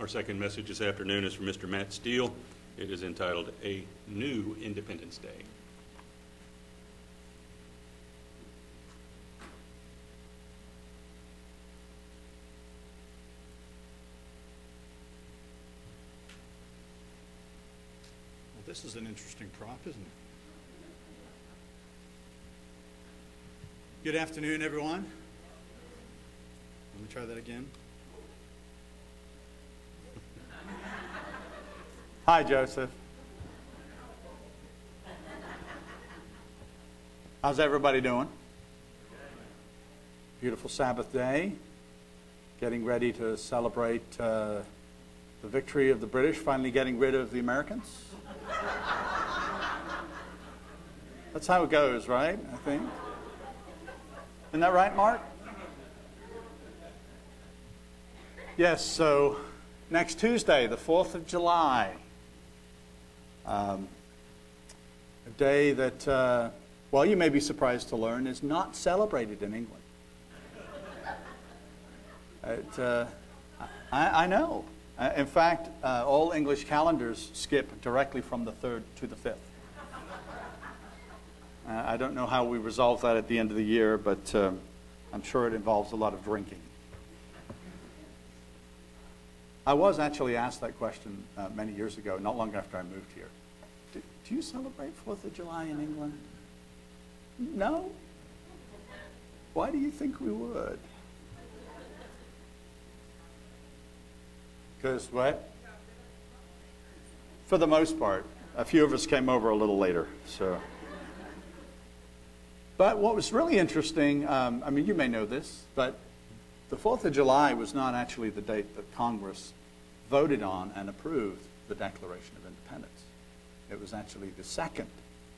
Our second message this afternoon is from Mr. Matt Steel. It is entitled A New Independence Day. Well, this is an interesting prop, isn't it? Good afternoon, everyone. Let me try that again. Hi, Joseph. How's everybody doing? Beautiful Sabbath day. Getting ready to celebrate uh, the victory of the British, finally getting rid of the Americans. That's how it goes, right? I think. Isn't that right, Mark? Yes, so next Tuesday, the 4th of July, um, a day that, uh, well, you may be surprised to learn, is not celebrated in England. It, uh, I, I know. Uh, in fact, uh, all English calendars skip directly from the 3rd to the 5th. Uh, I don't know how we resolve that at the end of the year, but um, I'm sure it involves a lot of drinking. I was actually asked that question uh, many years ago, not long after I moved here. Do, do you celebrate 4th of July in England? No? Why do you think we would? Because what? For the most part. A few of us came over a little later, so. But what was really interesting, um, I mean, you may know this, but the 4th of July was not actually the date that Congress voted on and approved the Declaration of Independence. It was actually the 2nd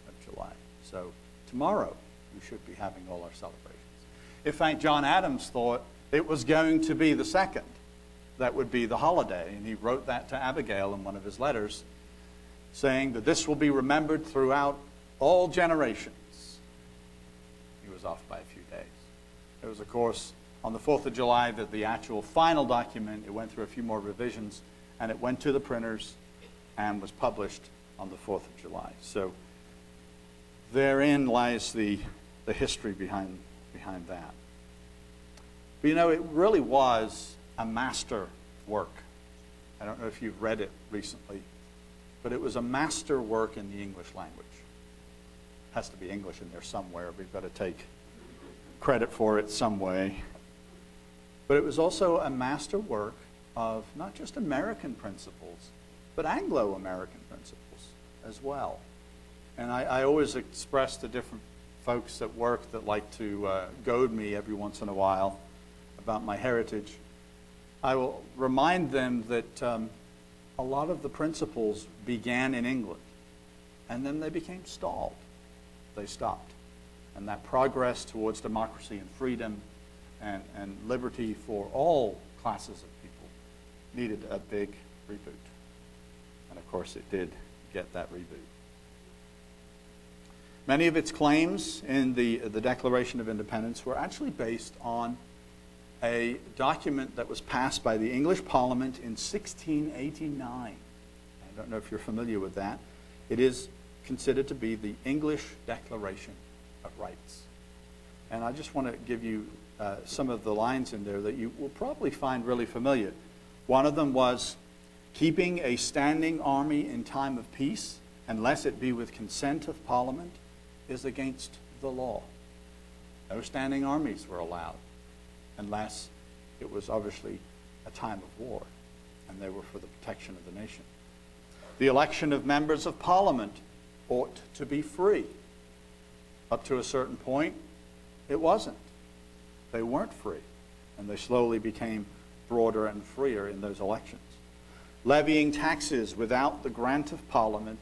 of July. So tomorrow, we should be having all our celebrations. In fact, John Adams thought it was going to be the 2nd that would be the holiday, and he wrote that to Abigail in one of his letters, saying that this will be remembered throughout all generations He was off by a few days. It was, of course, on the 4th of July that the actual final document, it went through a few more revisions, and it went to the printers and was published on the 4th of July. So therein lies the, the history behind, behind that. But you know, it really was a master work. I don't know if you've read it recently, but it was a master work in the English language It has to be English in there somewhere. We've got to take credit for it some way. But it was also a master work of not just American principles, but Anglo American principles as well. And I, I, always express to different folks at work that like to uh, goad me every once in a while about my heritage. I will remind them that um, a lot of the principles began in England and then they became stalled they stopped. And that progress towards democracy and freedom and, and liberty for all classes of people needed a big reboot. And of course, it did get that reboot. Many of its claims in the, the Declaration of Independence were actually based on a document that was passed by the English Parliament in 1689. I don't know if you're familiar with that. It is considered to be the English Declaration of Rights. And I just want to give you uh, some of the lines in there that you will probably find really familiar. One of them was keeping a standing army in time of peace, unless it be with consent of Parliament, is against the law. No standing armies were allowed unless it was obviously a time of war, and they were for the protection of the nation. The election of members of Parliament ought to be free. Up to a certain point, it wasn't. They weren't free, and they slowly became broader and freer in those elections. Levying taxes without the grant of Parliament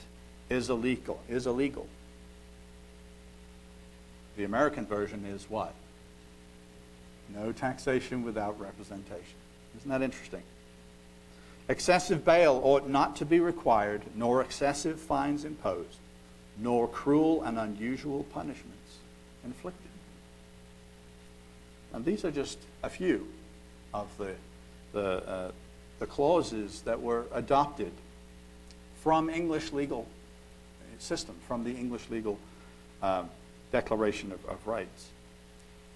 is illegal. Is illegal. The American version is what? No taxation without representation. Isn't that interesting? Excessive bail ought not to be required, nor excessive fines imposed nor cruel and unusual punishments inflicted. And these are just a few of the, the uh, the clauses that were adopted from English legal system, from the English legal um, Declaration of, of Rights.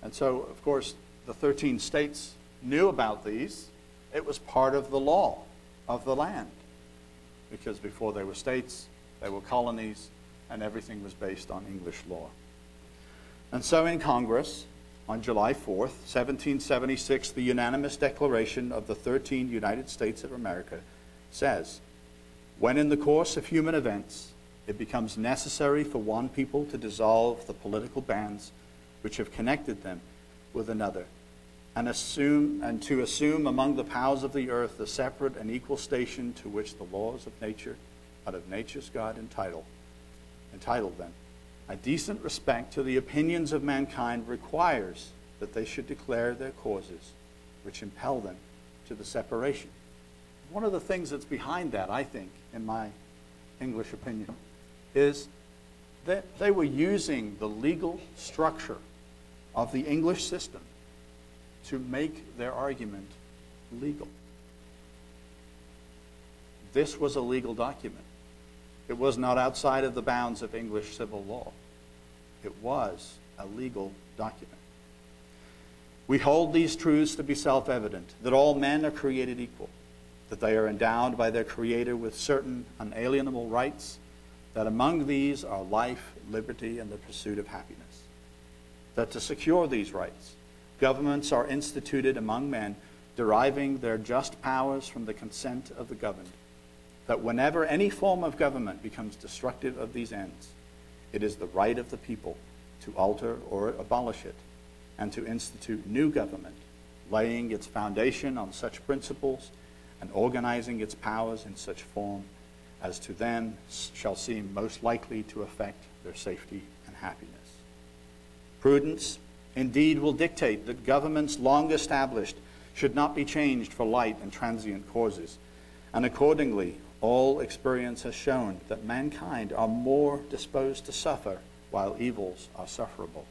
And so, of course, the 13 states knew about these. It was part of the law of the land. Because before they were states, they were colonies, and everything was based on English law. And so in Congress, on July 4th, 1776, the unanimous declaration of the 13 United States of America says, When in the course of human events it becomes necessary for one people to dissolve the political bands which have connected them with another, and assume and to assume among the powers of the earth the separate and equal station to which the laws of nature, out of nature's God entitle, entitle them. A decent respect to the opinions of mankind requires that they should declare their causes which impel them to the separation. One of the things that's behind that, I think, in my English opinion, is that they were using the legal structure of the English system to make their argument legal. This was a legal document. It was not outside of the bounds of English civil law. It was a legal document. We hold these truths to be self evident that all men are created equal, that they are endowed by their Creator with certain unalienable rights that among these are life, liberty, and the pursuit of happiness. That to secure these rights, governments are instituted among men, deriving their just powers from the consent of the governed. That whenever any form of government becomes destructive of these ends, it is the right of the people to alter or abolish it, and to institute new government, laying its foundation on such principles and organizing its powers in such form as to them shall seem most likely to affect their safety and happiness. Prudence indeed will dictate that governments long established should not be changed for light and transient causes, and accordingly, all experience has shown that mankind are more disposed to suffer while evils are sufferable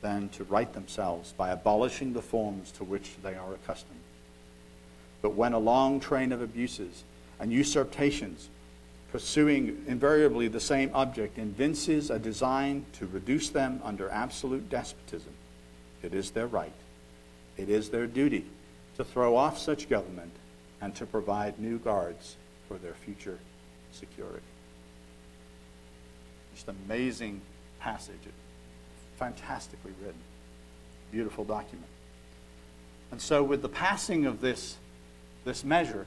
than to right themselves by abolishing the forms to which they are accustomed. But when a long train of abuses and usurpations pursuing invariably the same object, evinces a design to reduce them under absolute despotism. It is their right, it is their duty to throw off such government and to provide new guards for their future security. Just amazing passage, fantastically written, beautiful document. And so, with the passing of this, this measure,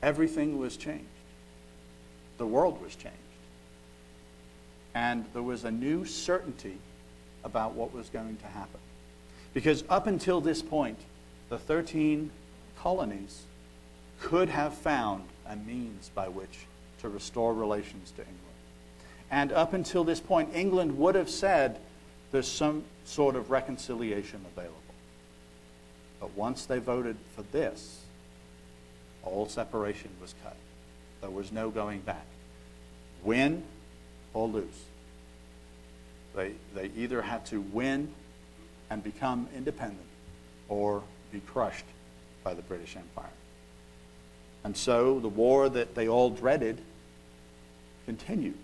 everything was changed the world was changed. And there was a new certainty about what was going to happen. Because up until this point, the 13 colonies could have found a means by which to restore relations to England. And up until this point, England would have said there's some sort of reconciliation available. But once they voted for this, all separation was cut. There was no going back. Win or lose. They, they either had to win and become independent or be crushed by the British Empire. And so the war that they all dreaded continued.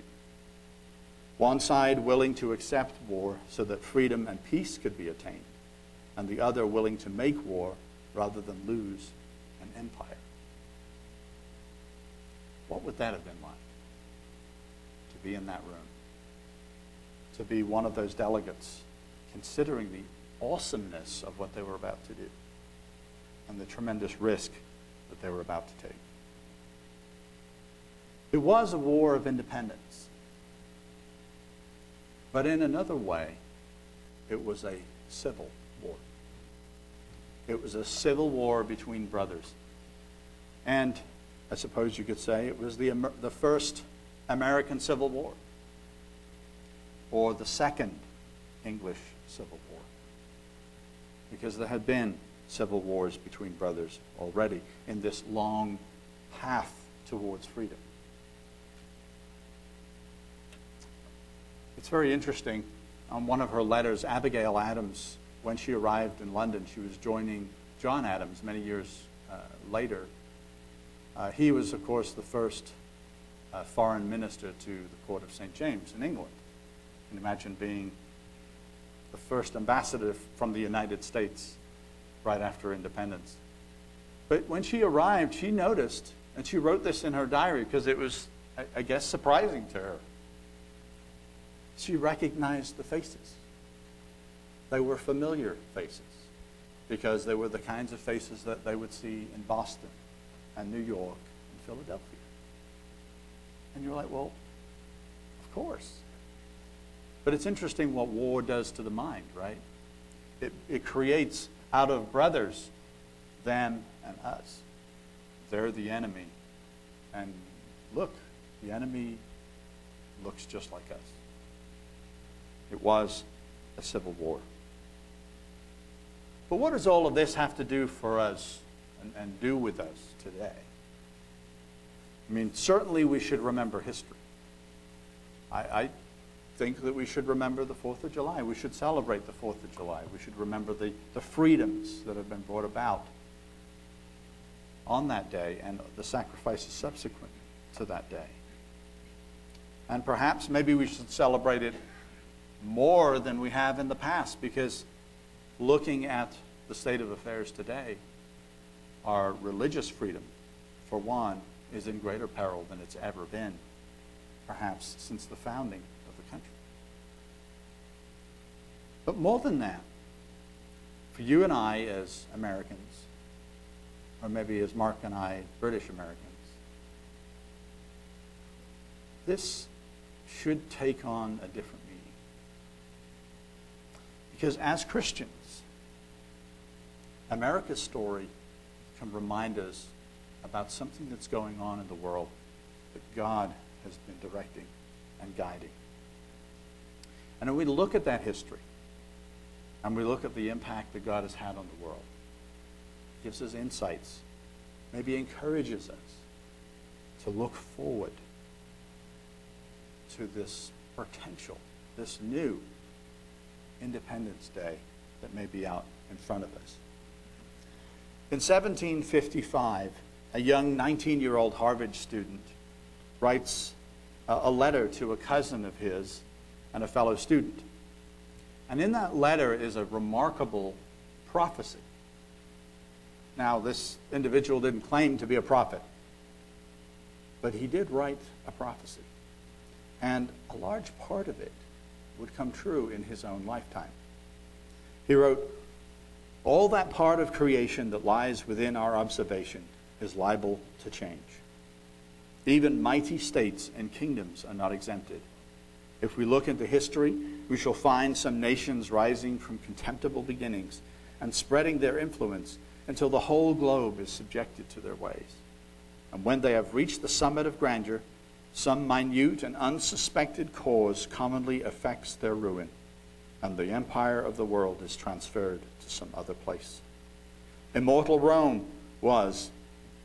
One side willing to accept war so that freedom and peace could be attained, and the other willing to make war rather than lose an empire. What would that have been like? To be in that room, to be one of those delegates, considering the awesomeness of what they were about to do and the tremendous risk that they were about to take. It was a war of independence. But in another way, it was a civil war. It was a civil war between brothers. And I suppose you could say it was the, the first American Civil War or the second English Civil War. Because there had been civil wars between brothers already in this long path towards freedom. It's very interesting. On one of her letters, Abigail Adams, when she arrived in London, she was joining John Adams many years uh, later. Uh, he was, of course, the first uh, foreign minister to the court of St. James in England. You can imagine being the first ambassador from the United States right after independence. But when she arrived, she noticed, and she wrote this in her diary because it was, I, guess, surprising to her. She recognized the faces. They were familiar faces because they were the kinds of faces that they would see in Boston and New York and Philadelphia. And you're like, well, of course. But it's interesting what war does to the mind, right? It, it creates out of brothers them and us. They're the enemy. And look, the enemy looks just like us. It was a civil war. But what does all of this have to do for us and, and do with us today? I mean, certainly we should remember history. I, I think that we should remember the 4th of July. We should celebrate the 4th of July. We should remember the, the freedoms that have been brought about on that day and the sacrifices subsequent to that day. And perhaps maybe we should celebrate it more than we have in the past because looking at the state of affairs today, our religious freedom, for one, is in greater peril than it's ever been, perhaps since the founding of the country. But more than that, for you and I as Americans, or maybe as Mark and I, British Americans, this should take on a different meaning. Because as Christians, America's story can remind us about something that's going on in the world that God has been directing and guiding. And when we look at that history and we look at the impact that God has had on the world, gives us insights, maybe encourages us to look forward to this potential, this new Independence Day that may be out in front of us. In 1755, a young 19 year old Harvard student writes a letter to a cousin of his and a fellow student. And in that letter is a remarkable prophecy. Now, this individual didn't claim to be a prophet, but he did write a prophecy. And a large part of it would come true in his own lifetime. He wrote, All that part of creation that lies within our observation is liable to change. Even mighty states and kingdoms are not exempted. If we look into history, we shall find some nations rising from contemptible beginnings and spreading their influence until the whole globe is subjected to their ways. And when they have reached the summit of grandeur, some minute and unsuspected cause commonly affects their ruin, and the empire of the world is transferred to some other place. Immortal Rome was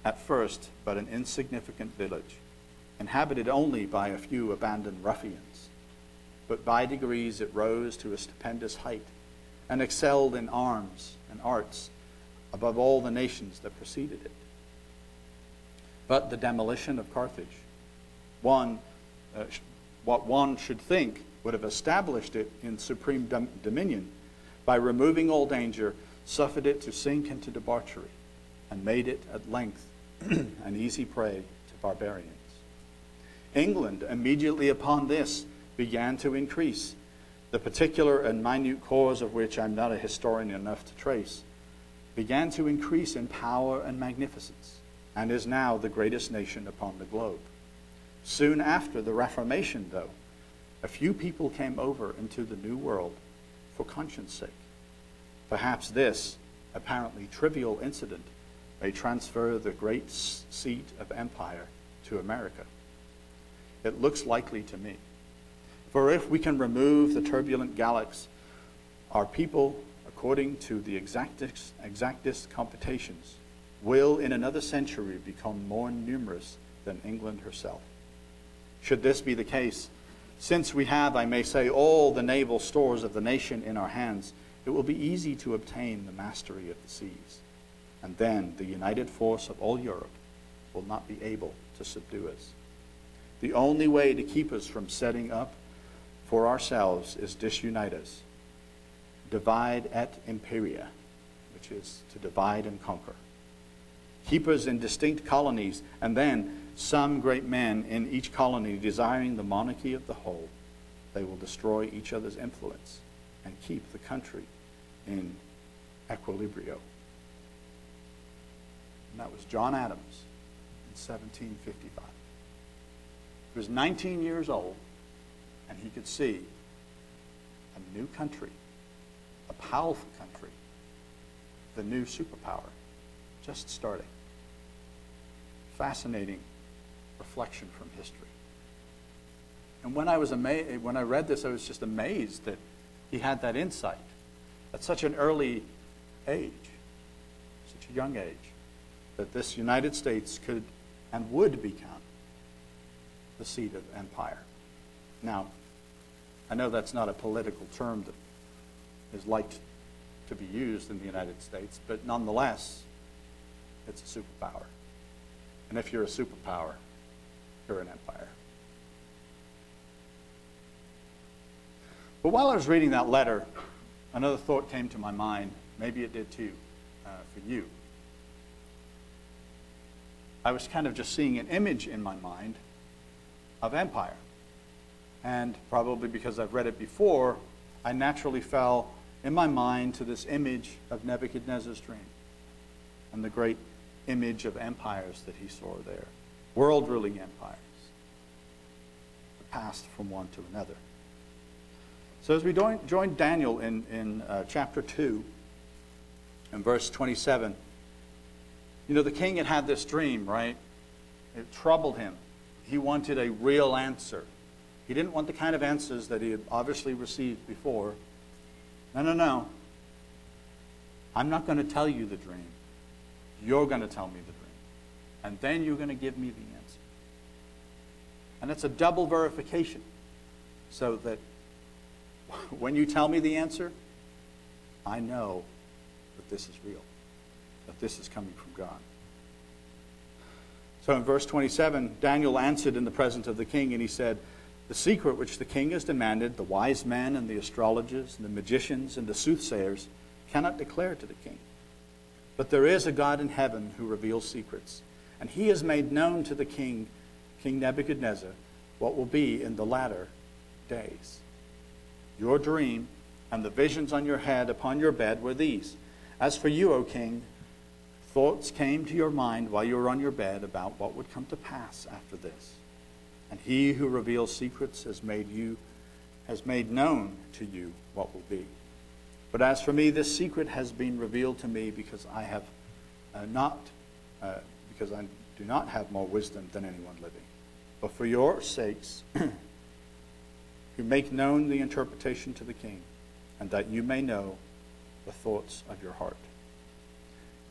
at first but an insignificant village, inhabited only by a few abandoned ruffians. But by degrees it rose to a stupendous height and excelled in arms and arts above all the nations that preceded it. But the demolition of Carthage, one, uh, what one should think would have established it in supreme dom- dominion, by removing all danger, suffered it to sink into debauchery, and made it at length an easy prey to barbarians. England, immediately upon this, began to increase, the particular and minute cause of which I'm not a historian enough to trace, began to increase in power and magnificence, and is now the greatest nation upon the globe. Soon after the Reformation, though, a few people came over into the New World for conscience sake. Perhaps this apparently trivial incident may transfer the great seat of empire to America. It looks likely to me. For if we can remove the turbulent Gallics, our people, according to the exactest, exactest computations, will in another century become more numerous than England herself. Should this be the case, since we have, I may say, all the naval stores of the nation in our hands, it will be easy to obtain the mastery of the seas and then the united force of all Europe will not be able to subdue us. The only way to keep us from setting up for ourselves is disunite us. Divide et imperia, which is to divide and conquer. Keep us in distinct colonies, and then some great men in each colony desiring the monarchy of the whole, they will destroy each other's influence and keep the country in equilibrio. And that was John Adams in 1755. He was 19 years old, and he could see a new country, a powerful country, the new superpower, just starting. Fascinating reflection from history. And when I was amazed, when I read this, I was just amazed that he had that insight at such an early age, such a young age, that this United States could and would become the seat of empire. Now, I know that's not a political term that is liked to be used in the United States, but nonetheless, it's a superpower. And if you're a superpower, you're an empire. But while I was reading that letter, another thought came to my mind. Maybe it did too, uh, for you. I was kind of just seeing an image in my mind of empire. And probably because I've read it before, I naturally fell in my mind to this image of Nebuchadnezzar's dream and the great image of empires that he saw there world ruling empires that passed from one to another. So as we join Daniel in, in uh, chapter 2 and verse 27, you know, the king had had this dream, right? It troubled him. He wanted a real answer. He didn't want the kind of answers that he had obviously received before. No, no, no. I'm not going to tell you the dream. You're going to tell me the dream. And then you're going to give me the answer. And it's a double verification so that when you tell me the answer, I know that this is real, that this is coming from God. So in verse 27, Daniel answered in the presence of the king, and he said, The secret which the king has demanded, the wise men and the astrologers and the magicians and the soothsayers cannot declare to the king. But there is a God in heaven who reveals secrets, and he has made known to the king, King Nebuchadnezzar, what will be in the latter days. Your dream and the visions on your head upon your bed were these. As for you, O king, thoughts came to your mind while you were on your bed about what would come to pass after this. And he who reveals secrets has made you has made known to you what will be. But as for me, this secret has been revealed to me because I have uh, not, uh, because I do not have more wisdom than anyone living. But for your sakes, you make known the interpretation to the king, and that you may know the thoughts of your heart.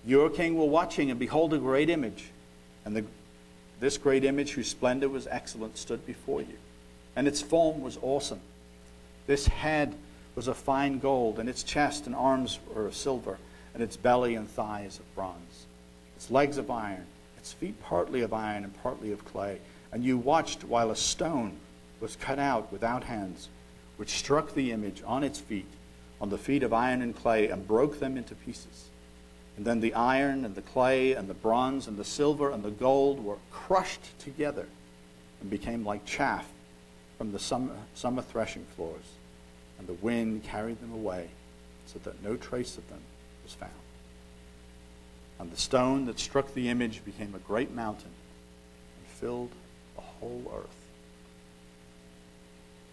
Your king will watching and behold a great image, and the, this great image, whose splendor was excellent, stood before you, and its form was awesome. This head was of fine gold, and its chest and arms were of silver, and its belly and thighs of bronze, its legs of iron, its feet partly of iron and partly of clay. And you watched while a stone was cut out without hands, which struck the image on its feet, on the feet of iron and clay, and broke them into pieces. And then the iron and the clay and the bronze and the silver and the gold were crushed together and became like chaff from the summer, summer threshing floors. And the wind carried them away so that no trace of them was found. And the stone that struck the image became a great mountain and filled the whole earth.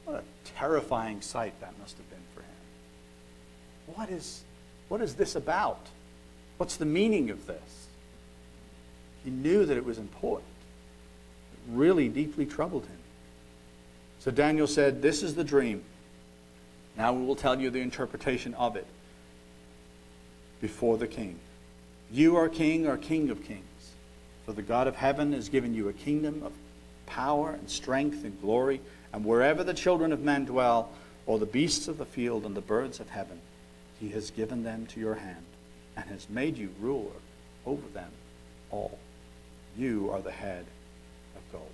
What a terrifying sight that must have been for him. What is, what is this about? What's the meaning of this? He knew that it was important. It really deeply troubled him. So Daniel said, This is the dream. Now we will tell you the interpretation of it before the king. You are king, or king of kings. For the God of heaven has given you a kingdom of power and strength and glory, and wherever the children of men dwell, or the beasts of the field and the birds of heaven, he has given them to your hand and has made you ruler over them all. You are the head of gold.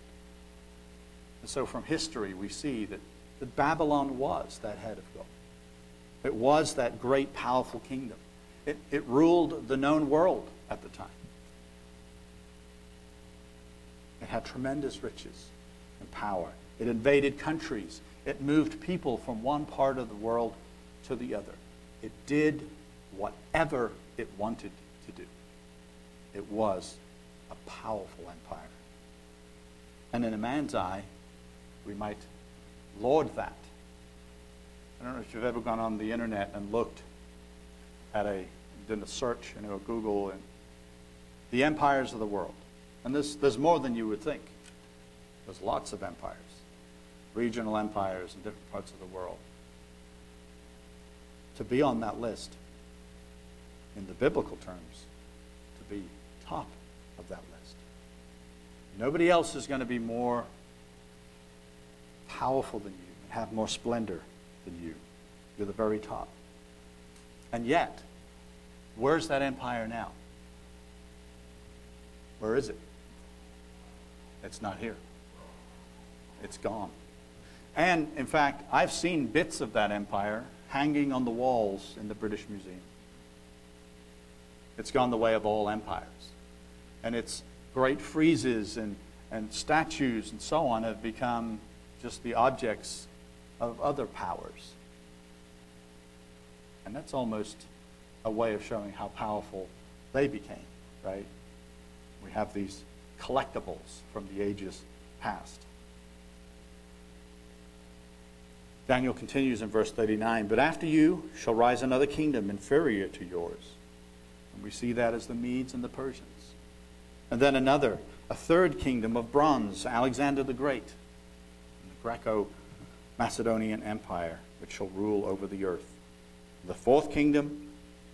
And so from history, we see that, that Babylon was that head of gold. It was that great, powerful kingdom. It, it ruled the known world at the time. It had tremendous riches and power. It invaded countries. It moved people from one part of the world to the other. It did whatever it wanted to do. It was a powerful empire. And in a man's eye, we might laud that. I don't know if you've ever gone on the internet and looked at a, did a search, you know, Google, and the empires of the world. And there's, there's more than you would think. There's lots of empires, regional empires in different parts of the world. To be on that list, in the biblical terms, to be top of that list. Nobody else is going to be more powerful than you and have more splendor than you. You're the very top. And yet, where's that empire now? Where is it? It's not here. It's gone. And in fact, I've seen bits of that empire hanging on the walls in the British Museum. It's gone the way of all empires. And its great friezes and, and statues and so on have become just the objects of other powers. And that's almost a way of showing how powerful they became, right? We have these collectibles from the ages past. Daniel continues in verse 39 But after you shall rise another kingdom inferior to yours. And we see that as the Medes and the Persians. And then another, a third kingdom of bronze, Alexander the Great, the Greco Macedonian Empire, which shall rule over the earth. The fourth kingdom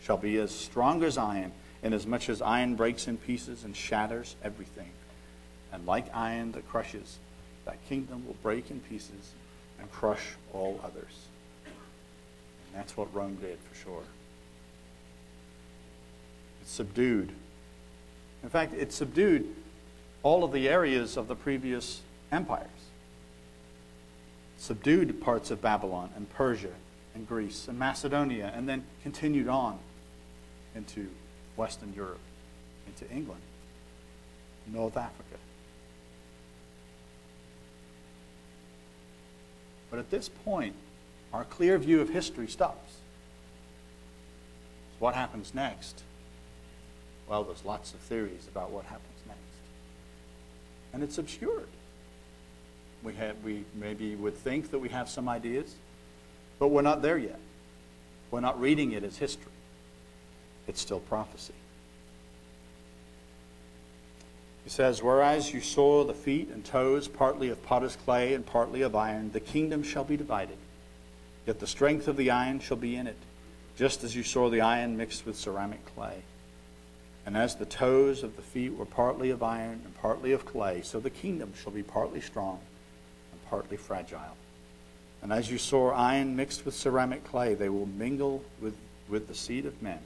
shall be as strong as iron, inasmuch as iron breaks in pieces and shatters everything. And like iron that crushes, that kingdom will break in pieces and crush all others. And that's what Rome did for sure. It's subdued. In fact, it subdued all of the areas of the previous empires. Subdued parts of Babylon and Persia and Greece and Macedonia, and then continued on into Western Europe, into England, North Africa. But at this point, our clear view of history stops. So what happens next? Well, there's lots of theories about what happens next. And it's obscured. We, have, we maybe would think that we have some ideas, but we're not there yet. We're not reading it as history. It's still prophecy. He says, Whereas you saw the feet and toes, partly of potter's clay and partly of iron, the kingdom shall be divided. Yet the strength of the iron shall be in it, just as you saw the iron mixed with ceramic clay. And as the toes of the feet were partly of iron and partly of clay, so the kingdom shall be partly strong and partly fragile. And as you saw iron mixed with ceramic clay, they will mingle with, with the seed of men,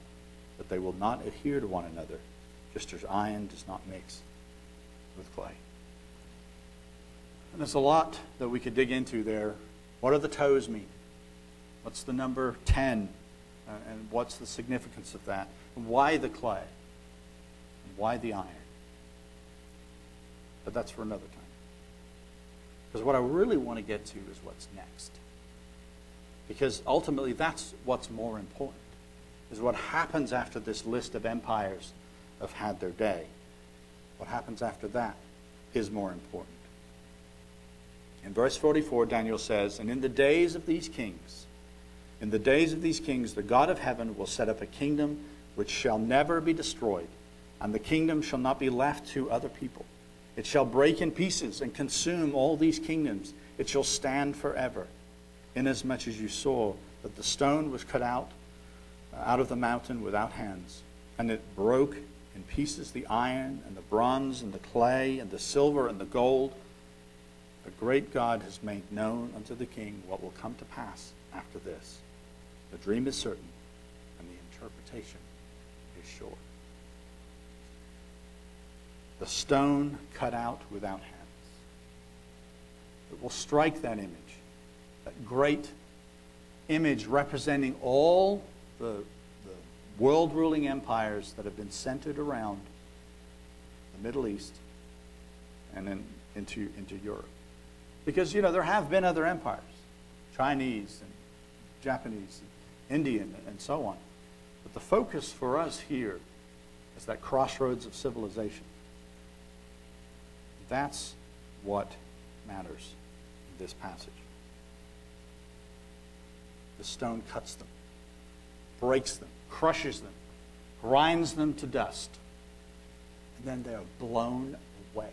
but they will not adhere to one another, just as iron does not mix with clay. And there's a lot that we could dig into there. What do the toes mean? What's the number 10? Uh, and what's the significance of that? Why the clay? Why the iron? But that's for another time. Because what I really want to get to is what's next. Because ultimately, that's what's more important, is what happens after this list of empires have had their day. What happens after that is more important. In verse 44, Daniel says, And in the days of these kings, in the days of these kings, the God of heaven will set up a kingdom which shall never be destroyed, and the kingdom shall not be left to other people. It shall break in pieces and consume all these kingdoms. It shall stand forever, inasmuch as you saw that the stone was cut out uh, out of the mountain without hands, and it broke in pieces the iron and the bronze and the clay and the silver and the gold. The great God has made known unto the king what will come to pass after this. The dream is certain, and the interpretation is sure. The stone cut out without hands. It will strike that image, that great image representing all the, the world ruling empires that have been centered around the Middle East and then into, into Europe. Because, you know, there have been other empires Chinese and Japanese, and Indian, and so on. But the focus for us here is that crossroads of civilization. That's what matters in this passage. The stone cuts them, breaks them, crushes them, grinds them to dust, and then they are blown away.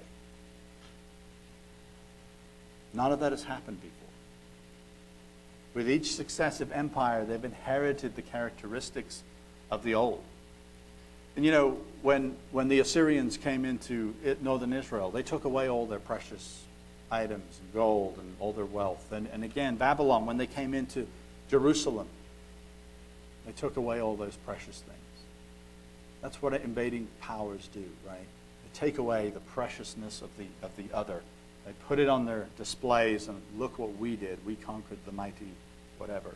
None of that has happened before. With each successive empire, they've inherited the characteristics of the old. And you know, when, when the Assyrians came into it, northern Israel, they took away all their precious items and gold and all their wealth. And, and again, Babylon, when they came into Jerusalem, they took away all those precious things. That's what invading powers do, right? They take away the preciousness of the, of the other. They put it on their displays and look what we did. We conquered the mighty whatever.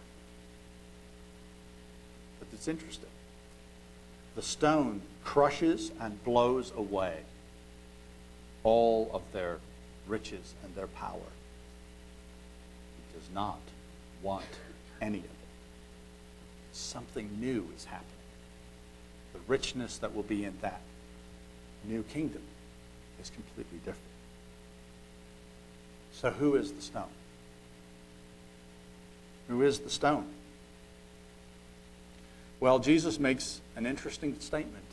But it's interesting. The stone crushes and blows away all of their riches and their power. It does not want any of it. Something new is happening. The richness that will be in that new kingdom is completely different. So, who is the stone? Who is the stone? Well, Jesus makes an interesting statement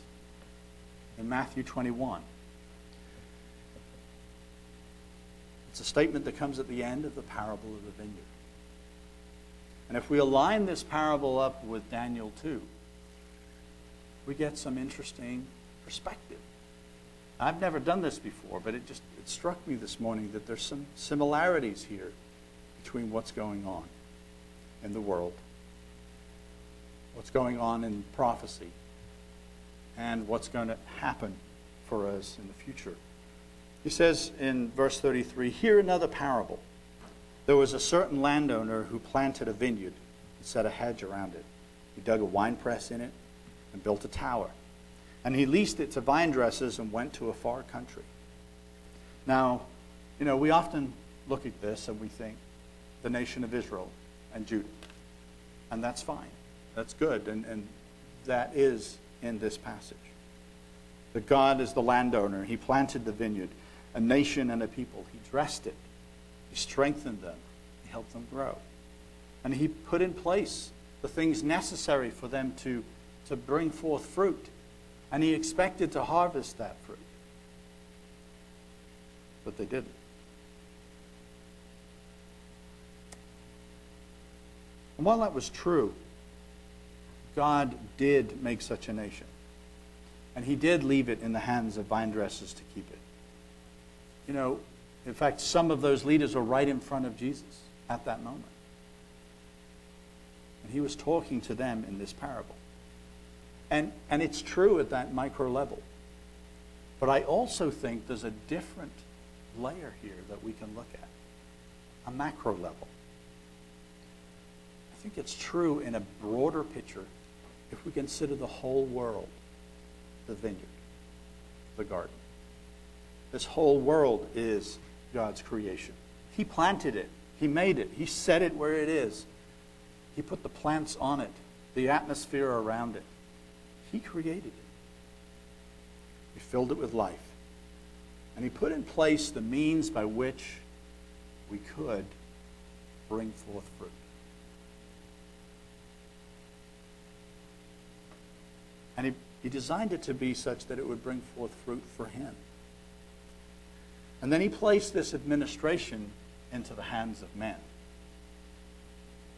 in Matthew 21. It's a statement that comes at the end of the parable of the vineyard. And if we align this parable up with Daniel 2, we get some interesting perspective. I've never done this before, but it just it struck me this morning that there's some similarities here between what's going on in the world, what's going on in prophecy, and what's going to happen for us in the future. He says in verse 33 Hear another parable. There was a certain landowner who planted a vineyard and set a hedge around it. He dug a winepress in it and built a tower. And he leased it to vine dressers and went to a far country. Now, you know, we often look at this and we think the nation of Israel and Judah. And that's fine. That's good. And, and that is in this passage. That God is the landowner. He planted the vineyard, a nation and a people. He dressed it. He strengthened them. He helped them grow. And he put in place the things necessary for them to, to bring forth fruit. And he expected to harvest that fruit. But they didn't. And while that was true, God did make such a nation. And he did leave it in the hands of vine dressers to keep it. You know, in fact, some of those leaders were right in front of Jesus at that moment. And he was talking to them in this parable. And, and it's true at that micro level. But I also think there's a different layer here that we can look at a macro level. I think it's true in a broader picture if we consider the whole world the vineyard, the garden. This whole world is God's creation. He planted it, He made it, He set it where it is. He put the plants on it, the atmosphere around it. He created it. He filled it with life. And He put in place the means by which we could bring forth fruit. And he, he designed it to be such that it would bring forth fruit for him. And then he placed this administration into the hands of men,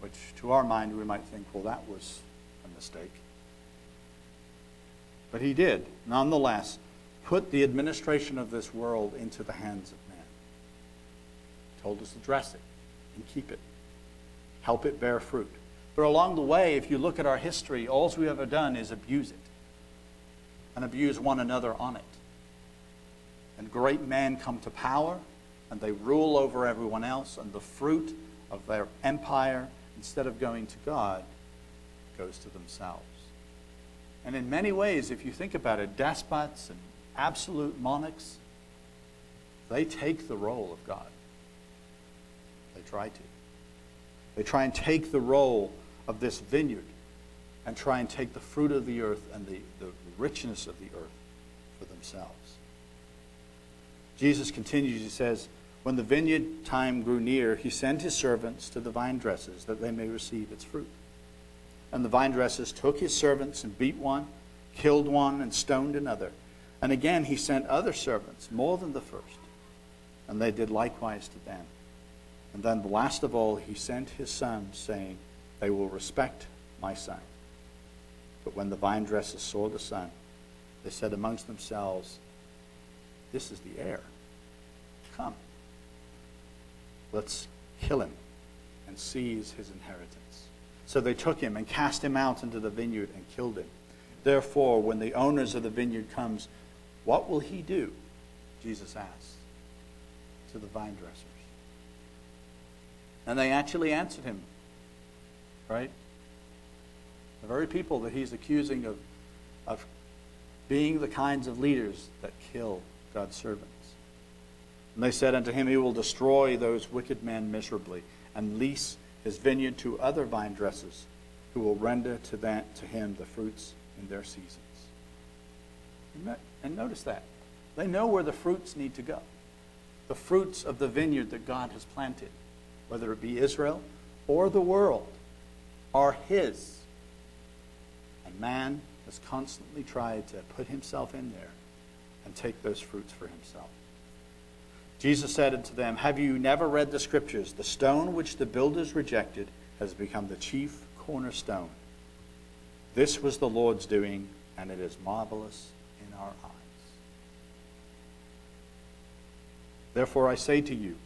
which to our mind we might think, well, that was a mistake. But he did, nonetheless, put the administration of this world into the hands of man. He told us to dress it and keep it, help it bear fruit. But along the way, if you look at our history, all we've ever done is abuse it and abuse one another on it. and great men come to power and they rule over everyone else, and the fruit of their empire, instead of going to God, goes to themselves. And in many ways, if you think about it, despots and absolute monarchs, they take the role of God. They try to. They try and take the role of this vineyard and try and take the fruit of the earth and the, the richness of the earth for themselves. Jesus continues, he says, When the vineyard time grew near, he sent his servants to the vine dressers that they may receive its fruit. And the vine dressers took his servants and beat one, killed one, and stoned another. And again he sent other servants, more than the first, and they did likewise to them. And then, the last of all, he sent his son, saying, They will respect my son. But when the vine dressers saw the son, they said amongst themselves, This is the heir. Come, let's kill him and seize his inheritance. So they took him and cast him out into the vineyard and killed him. Therefore, when the owners of the vineyard comes, what will he do? Jesus asked to the vine dressers. And they actually answered him, right? The very people that he's accusing of, of being the kinds of leaders that kill God's servants. And they said unto him, He will destroy those wicked men miserably and lease his vineyard to other vine dressers who will render to, that, to him the fruits in their seasons. And notice that. They know where the fruits need to go. The fruits of the vineyard that God has planted, whether it be Israel or the world, are his. Man has constantly tried to put himself in there and take those fruits for himself. Jesus said unto them, Have you never read the scriptures? The stone which the builders rejected has become the chief cornerstone. This was the Lord's doing, and it is marvelous in our eyes. Therefore I say to you,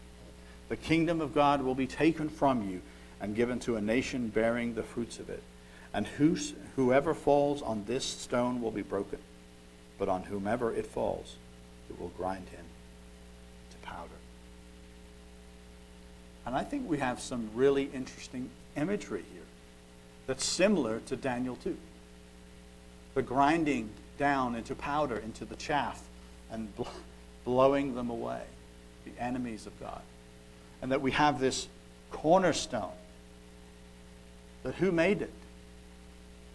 the kingdom of God will be taken from you and given to a nation bearing the fruits of it. And whos, whoever falls on this stone will be broken, but on whomever it falls, it will grind him to powder. And I think we have some really interesting imagery here that's similar to Daniel 2. The grinding down into powder, into the chaff, and bl- blowing them away, the enemies of God. And that we have this cornerstone that who made it?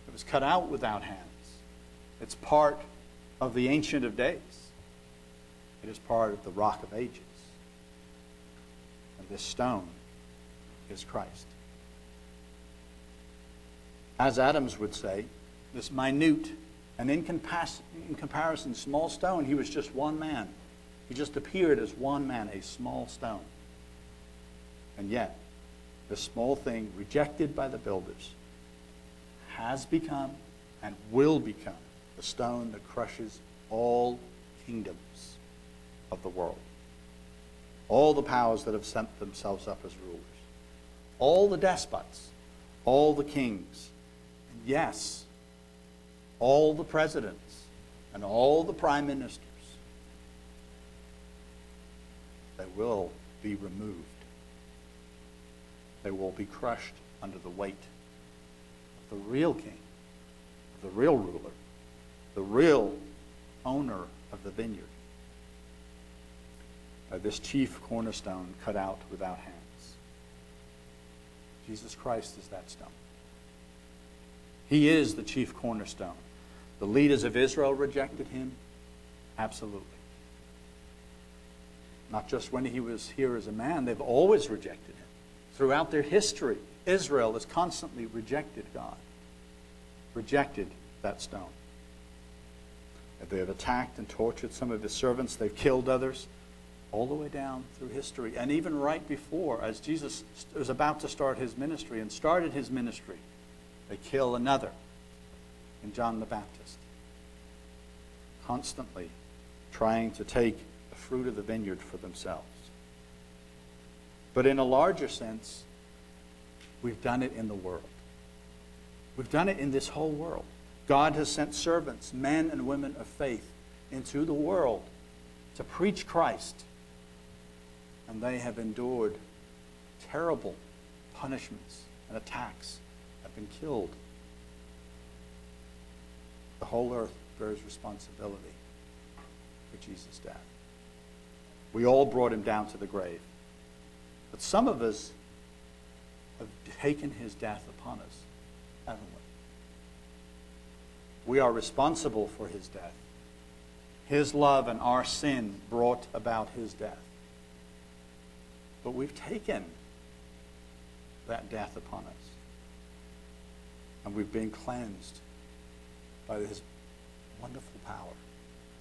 It was cut out without hands. It's part of the Ancient of Days. It is part of the rock of ages. And this stone is Christ. As Adams would say, this minute and in, in comparison small stone, he was just one man. He just appeared as one man, a small stone. And yet, this small thing, rejected by the builders, has become and will become the stone that crushes all kingdoms of the world. All the powers that have sent themselves up as rulers. All the despots. All the kings. And yes, all the presidents and all the prime ministers. They will be removed. They will be crushed under the weight the real king, the real ruler, the real owner of the vineyard uh, this chief cornerstone cut out without hands. Jesus Christ is that stone. He is the chief cornerstone. The leaders of Israel rejected him? Absolutely. Not just when he was here as a man, they've always rejected him. Throughout their history, Israel has constantly rejected God, rejected that stone. They have attacked and tortured some of his servants, they've killed others all the way down through history. And even right before, as Jesus was about to start his ministry and started his ministry, they kill another in John the Baptist. Constantly trying to take the fruit of the vineyard for themselves. But in a larger sense, we've done it in the world. We've done it in this whole world. God has sent servants, men and women of faith, into the world to preach Christ, and they have endured terrible punishments and attacks, have been killed. The whole earth bears responsibility for Jesus' death. We all brought him down to the grave. But some of us have taken his death upon us? We are responsible for his death. His love and our sin brought about his death. But we've taken that death upon us. And we've been cleansed by his wonderful power,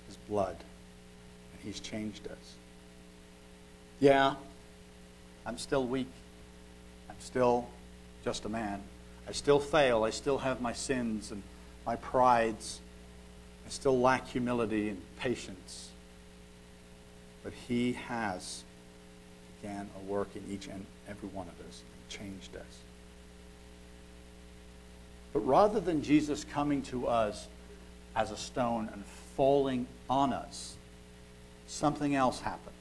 his blood, and he's changed us. Yeah, I'm still weak. I'm still just a man. I still fail. I still have my sins and my prides. I still lack humility and patience. But he has began a work in each and every one of us and changed us. But rather than Jesus coming to us as a stone and falling on us, something else happened.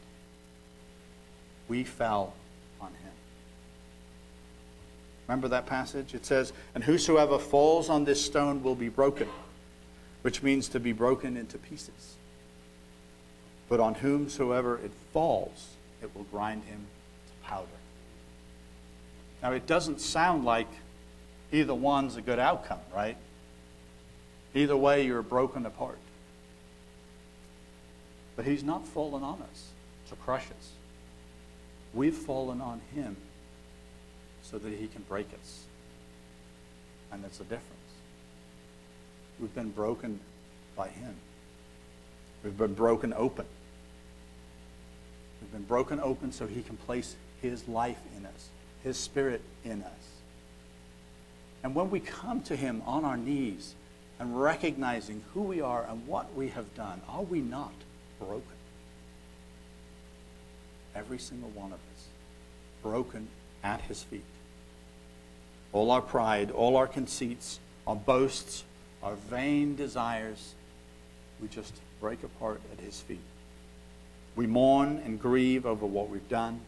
We fell on him. Remember that passage? It says, And whosoever falls on this stone will be broken, which means to be broken into pieces. But on whomsoever it falls, it will grind him to powder. Now, it doesn't sound like either one's a good outcome, right? Either way, you're broken apart. But he's not fallen on us to crush us. We've fallen on him so that he can break us. And that's the difference. We've been broken by him. We've been broken open. We've been broken open so he can place his life in us, his spirit in us. And when we come to him on our knees and recognizing who we are and what we have done, are we not broken? Every single one of us, broken at his feet. All our pride, all our conceits, our boasts, our vain desires, we just break apart at his feet. We mourn and grieve over what we've done,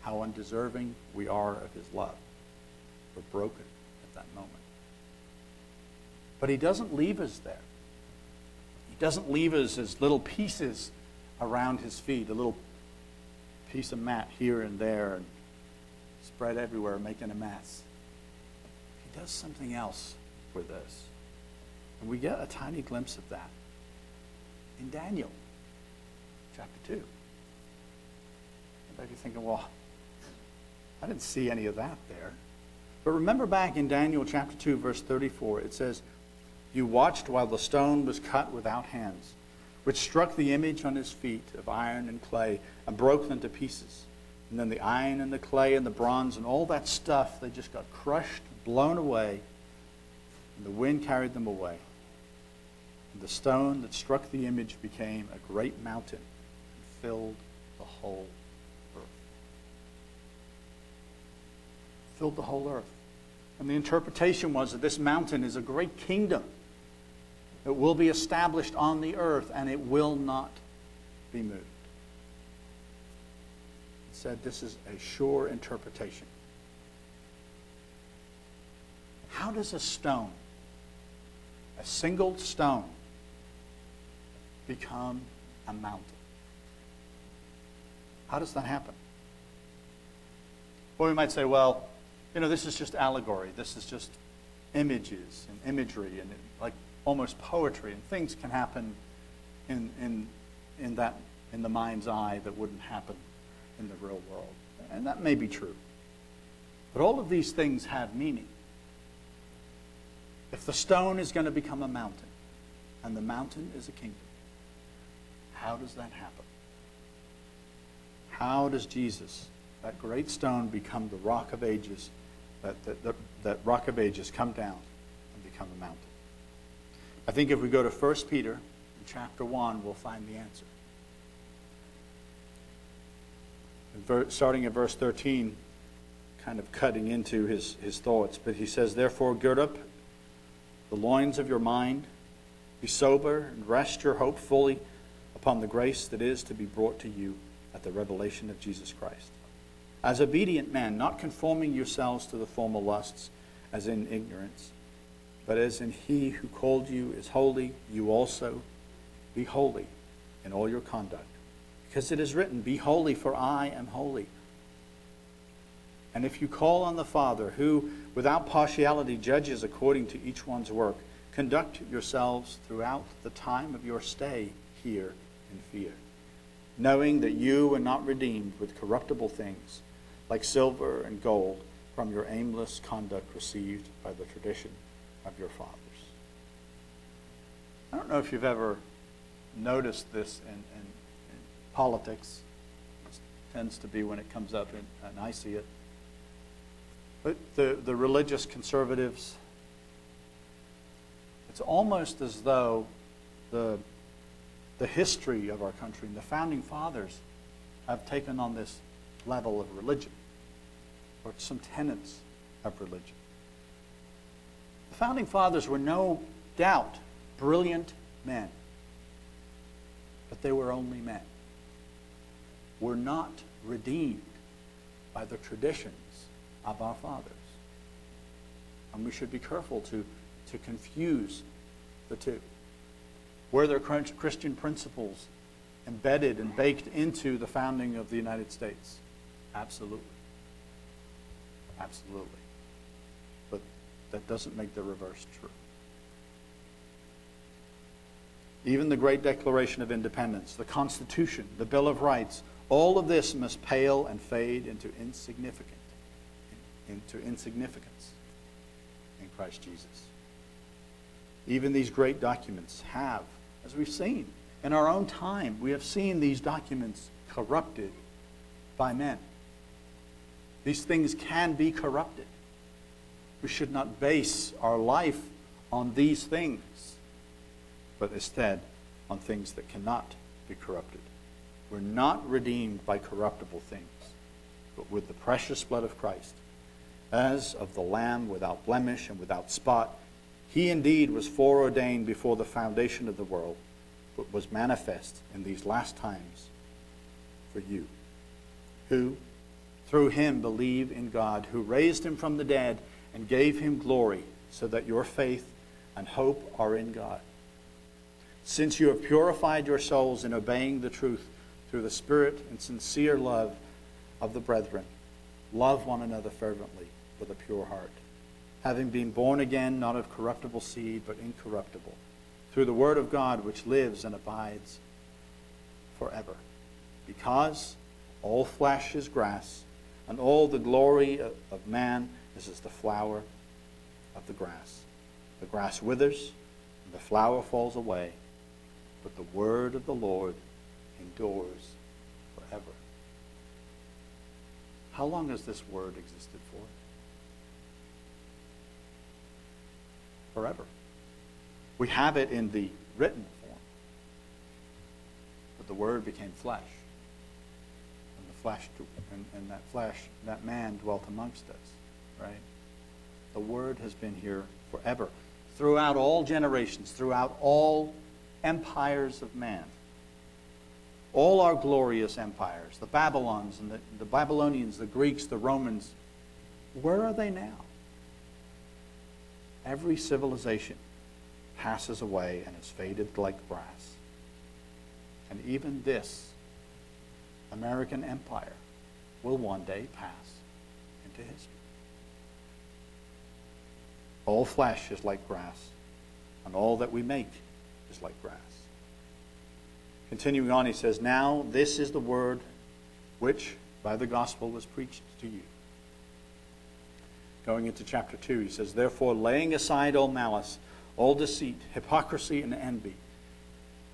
how undeserving we are of his love. We're broken at that moment. But he doesn't leave us there. He doesn't leave us as little pieces around his feet, a little piece of mat here and there and spread everywhere, making a mess. Does something else with us. And we get a tiny glimpse of that in Daniel chapter 2. You might thinking, well, I didn't see any of that there. But remember back in Daniel chapter 2, verse 34, it says, You watched while the stone was cut without hands, which struck the image on his feet of iron and clay and broke them to pieces. And then the iron and the clay and the bronze and all that stuff, they just got crushed, blown away, and the wind carried them away. And the stone that struck the image became a great mountain and filled the whole earth. Filled the whole earth. And the interpretation was that this mountain is a great kingdom that will be established on the earth and it will not be moved. It said this is a sure interpretation. How does a stone, a single stone, become a mountain? How does that happen? Or we might say, well, you know, this is just allegory. This is just images and imagery and like almost poetry, and things can happen in, in, in, that, in the mind's eye that wouldn't happen in the real world. And that may be true. But all of these things have meaning. If the stone is going to become a mountain, and the mountain is a kingdom, how does that happen? How does Jesus, that great stone, become the rock of ages, that, that, that, that rock of ages come down and become a mountain? I think if we go to 1 Peter in chapter 1, we'll find the answer. Starting at verse 13, kind of cutting into his, his thoughts, but he says, Therefore, gird up the loins of your mind, be sober, and rest your hope fully upon the grace that is to be brought to you at the revelation of Jesus Christ. As obedient men, not conforming yourselves to the former lusts, as in ignorance, but as in he who called you is holy, you also be holy in all your conduct. Because it is written, Be holy, for I am holy. And if you call on the Father, who without partiality judges according to each one's work, conduct yourselves throughout the time of your stay here in fear, knowing that you are not redeemed with corruptible things like silver and gold from your aimless conduct received by the tradition of your fathers. I don't know if you've ever noticed this in, in, in politics. It tends to be when it comes up, and I see it. The, the religious conservatives, it's almost as though the, the history of our country and the founding fathers have taken on this level of religion or some tenets of religion. The founding fathers were no doubt brilliant men, but they were only men. Were not redeemed by the traditions of our fathers. And we should be careful to, to confuse the two. Were there Christian principles embedded and baked into the founding of the United States? Absolutely. Absolutely. But that doesn't make the reverse true. Even the great Declaration of Independence, the Constitution, the Bill of Rights, all of this must pale and fade into insignificant, into insignificance in Christ Jesus. Even these great documents have, as we've seen in our own time, we have seen these documents corrupted by men. These things can be corrupted. We should not base our life on these things, but instead on things that cannot be corrupted. We're not redeemed by corruptible things, but with the precious blood of Christ, as of the Lamb without blemish and without spot. He indeed was foreordained before the foundation of the world, but was manifest in these last times for you, who through him believe in God, who raised him from the dead and gave him glory, so that your faith and hope are in God. Since you have purified your souls in obeying the truth through the spirit and sincere love of the brethren, love one another fervently with a pure heart, having been born again, not of corruptible seed, but incorruptible, through the word of God which lives and abides forever. Because all flesh is grass and all the glory of man is as the flower of the grass. The grass withers, and the flower falls away, but the word of the Lord endures forever. How long has this word existed for? Forever. We have it in the written form, but the word became flesh and flesh, and, and that flesh, that man dwelt amongst us, right? The Word has been here forever, throughout all generations, throughout all empires of man. All our glorious empires, the Babylons and the, the Babylonians, the Greeks, the Romans, where are they now? Every civilization passes away and is faded like grass. And even this American empire will one day pass into history. All flesh is like grass, and all that we make is like grass. Continuing on, he says, Now this is the word which by the gospel was preached to you. Going into chapter 2, he says, Therefore, laying aside all malice, all deceit, hypocrisy, and envy,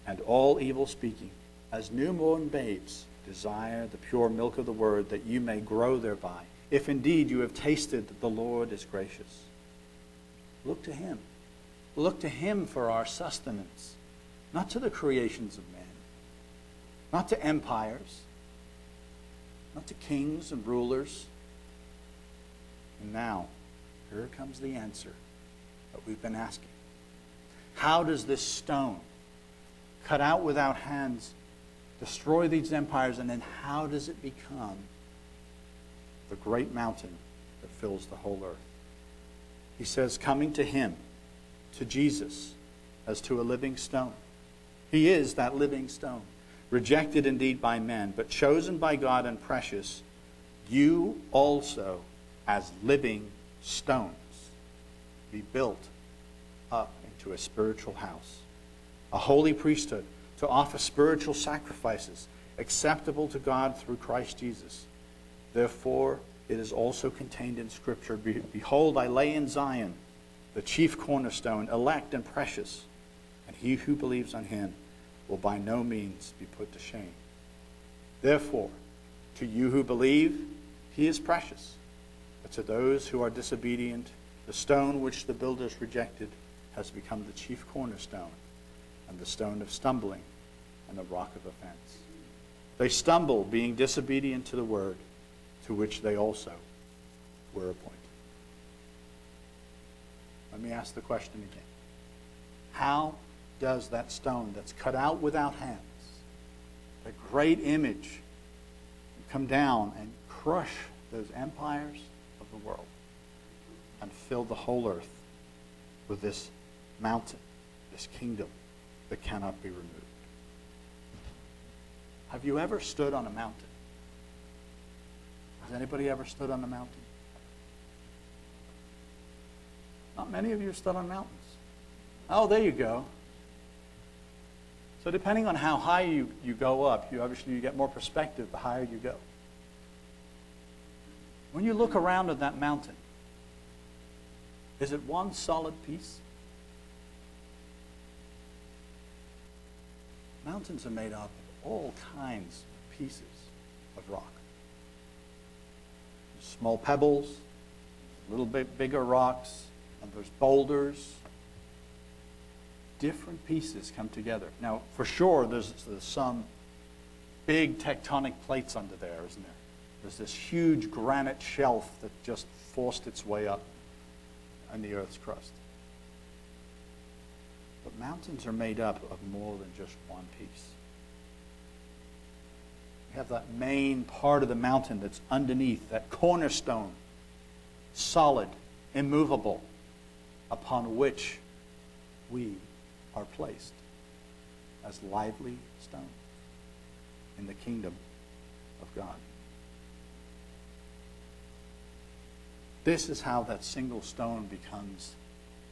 and all evil speaking, as newborn babes, desire the pure milk of the word that you may grow thereby, if indeed you have tasted that the Lord is gracious. Look to him. Look to him for our sustenance, not to the creations of men, not to empires, not to kings and rulers. And now, here comes the answer that we've been asking. How does this stone cut out without hands, destroy these empires, and then how does it become the great mountain that fills the whole earth? He says, coming to him, to Jesus, as to a living stone. He is that living stone, rejected indeed by men, but chosen by God and precious. You also, as living stones, be built up into a spiritual house, a holy priesthood to offer spiritual sacrifices acceptable to God through Christ Jesus. Therefore, it is also contained in Scripture Behold, I lay in Zion the chief cornerstone, elect and precious, and he who believes on him will by no means be put to shame. Therefore, to you who believe, he is precious. But to those who are disobedient, the stone which the builders rejected has become the chief cornerstone, and the stone of stumbling, and the rock of offense. They stumble, being disobedient to the word, to which they also were appointed. Let me ask the question again. How does that stone that's cut out without hands, that great image, come down and crush those empires the world and fill the whole earth with this mountain, this kingdom that cannot be removed? Have you ever stood on a mountain? Has anybody ever stood on a mountain? Not many of you have stood on mountains. Oh, there you go. So depending on how high you, you go up, you obviously you get more perspective the higher you go. When you look around at that mountain, is it one solid piece? Mountains are made up of all kinds of pieces of rock. Small pebbles, a little bit bigger rocks, and there's boulders. Different pieces come together. Now, for sure, there's, there's some big tectonic plates under there, isn't there? There's this huge granite shelf that just forced its way up on the Earth's crust. But mountains are made up of more than just one piece. You have that main part of the mountain that's underneath, that cornerstone, solid, immovable, upon which we are placed as lively stones in the kingdom of God. This is how that single stone becomes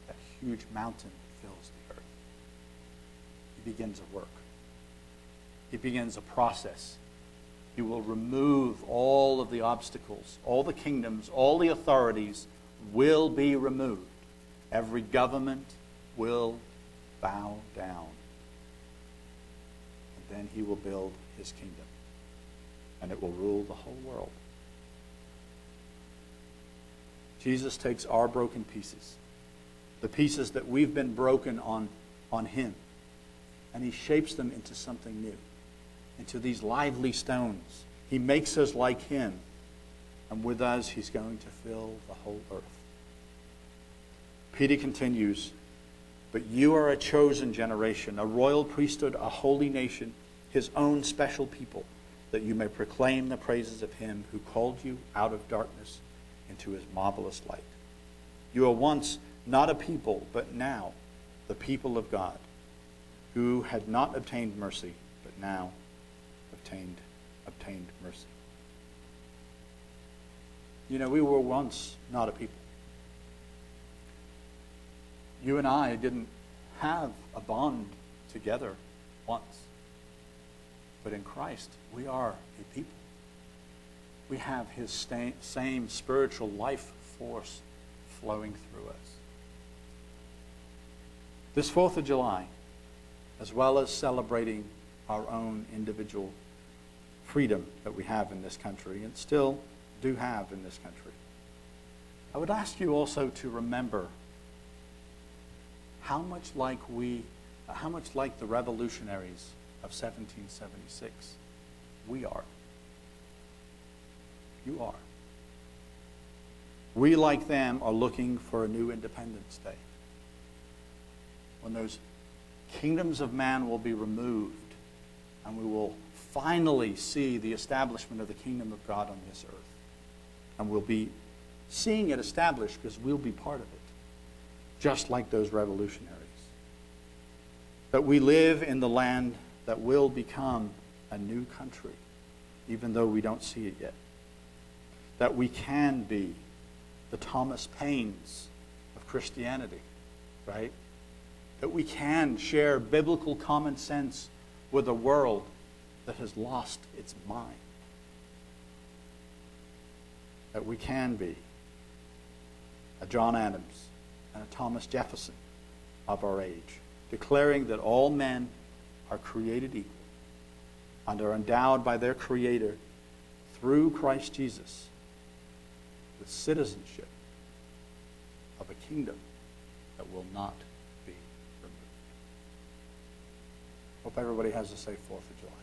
that huge mountain that fills the earth. He begins a work. He begins a process. He will remove all of the obstacles, all the kingdoms, all the authorities will be removed. Every government will bow down. And then he will build his kingdom. And it will rule the whole world. Jesus takes our broken pieces, the pieces that we've been broken on, on him, and he shapes them into something new, into these lively stones. He makes us like him, and with us, he's going to fill the whole earth. Peter continues, But you are a chosen generation, a royal priesthood, a holy nation, his own special people, that you may proclaim the praises of him who called you out of darkness into his marvelous light. You were once not a people, but now the people of God, who had not obtained mercy, but now obtained, obtained mercy. You know, we were once not a people you and I didn't have a bond together once. But in Christ, we are a people. We have his same spiritual life force flowing through us. This 4th of July, as well as celebrating our own individual freedom that we have in this country and still do have in this country, I would ask you also to remember how much like we, how much like the revolutionaries of 1776 we are. You are. We, like them, are looking for a new Independence Day. When those kingdoms of man will be removed, and we will finally see the establishment of the kingdom of God on this earth. And we'll be seeing it established because we'll be part of it, just like those revolutionaries. That we live in the land that will become a new country, even though we don't see it yet. That we can be the Thomas Paines of Christianity, right? That we can share biblical common sense with a world that has lost its mind. That we can be a John Adams and a Thomas Jefferson of our age, declaring that all men are created equal and are endowed by their Creator through Christ Jesus with citizenship of a kingdom that will not be removed. Hope everybody has a safe 4th of July.